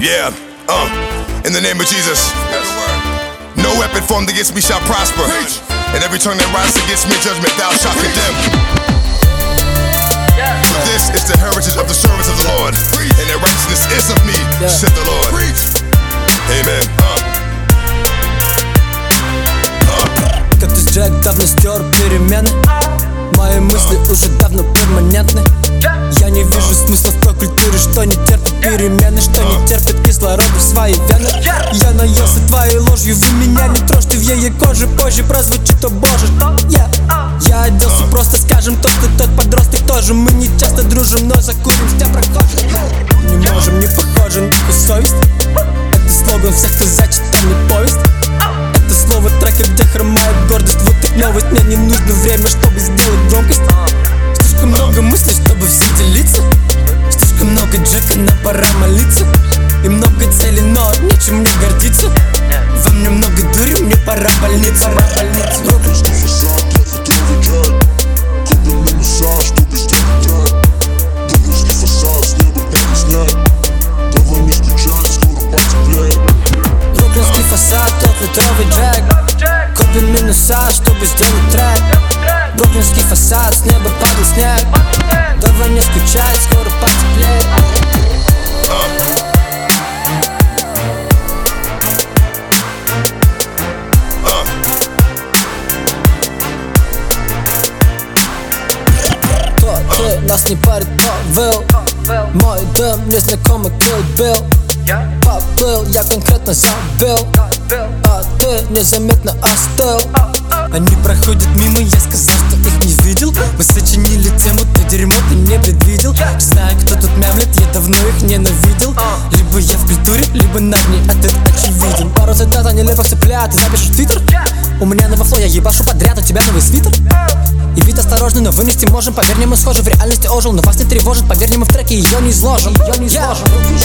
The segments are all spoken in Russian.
Yeah, uh, in the name of Jesus. No weapon formed against me shall prosper. And every tongue that rises against me, judgment thou shalt condemn. This is the heritage of the servants of the Lord, and their righteousness is of me, said the Lord. Amen. Uh. Как ты Джек давно стер перемены Мои мысли уже давно перманентны Я не вижу смысла в той культуре, что не терпит перемены Что не терпит кислорода в свои вены. Я наелся твоей ложью, вы меня не трожьте В ее коже позже прозвучит, о боже. Yeah. Я оделся просто, скажем, то, что тот подросток тоже. Мы не часто дружим, но закурим тем прохожих Не можем, не похожи на такую совесть. Это слоган всех, кто зачитал мне повесть. Это слово трека, где хромает гордость. Вот так новость, мне не нужно время, чтобы нам пора молиться. И много целей, но нечем мне гордиться. Во мне много дури, мне пора больница. Пора больница. Трехлитровый джек. Копим минуса, чтобы сделать трек. Бруклинский фасад, с неба падал снег. Давай не скучать, скоро потеплеет не парит, Павел Мой дым, незнакомый Kill Bill Поплыл, я конкретно забил А ты незаметно остыл. Они проходят мимо, я сказал, что их не видел. Мы сочинили тему, то дерьмо ты не предвидел. Не знаю, кто тут мямлет, я давно их ненавидел. Либо я в культуре, либо на дне, ответ очевиден. Пару цитат о нелепых цыплят, ты запишешь твиттер? У меня новый фло, я ебашу подряд, у тебя новый свитер и вид осторожный, но вынести можем. Поверь мы схожи, в реальности ожил. Но вас не тревожит, поверь мы в треке ее не изложим Ее не изложим Брокинский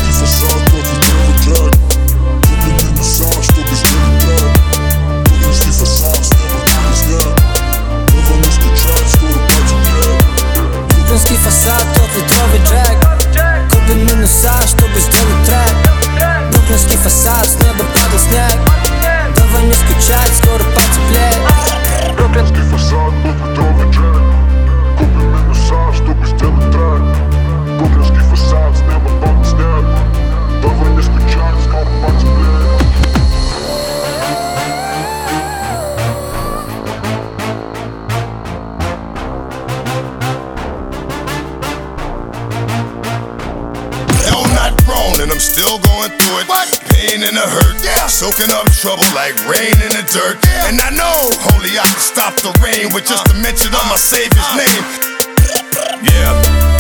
and I'm still going through it. Pain and a hurt, yeah. Soaking up trouble like rain in the dirt. And I know only I can stop the rain with just a mention of my Savior's uh. name. Yeah,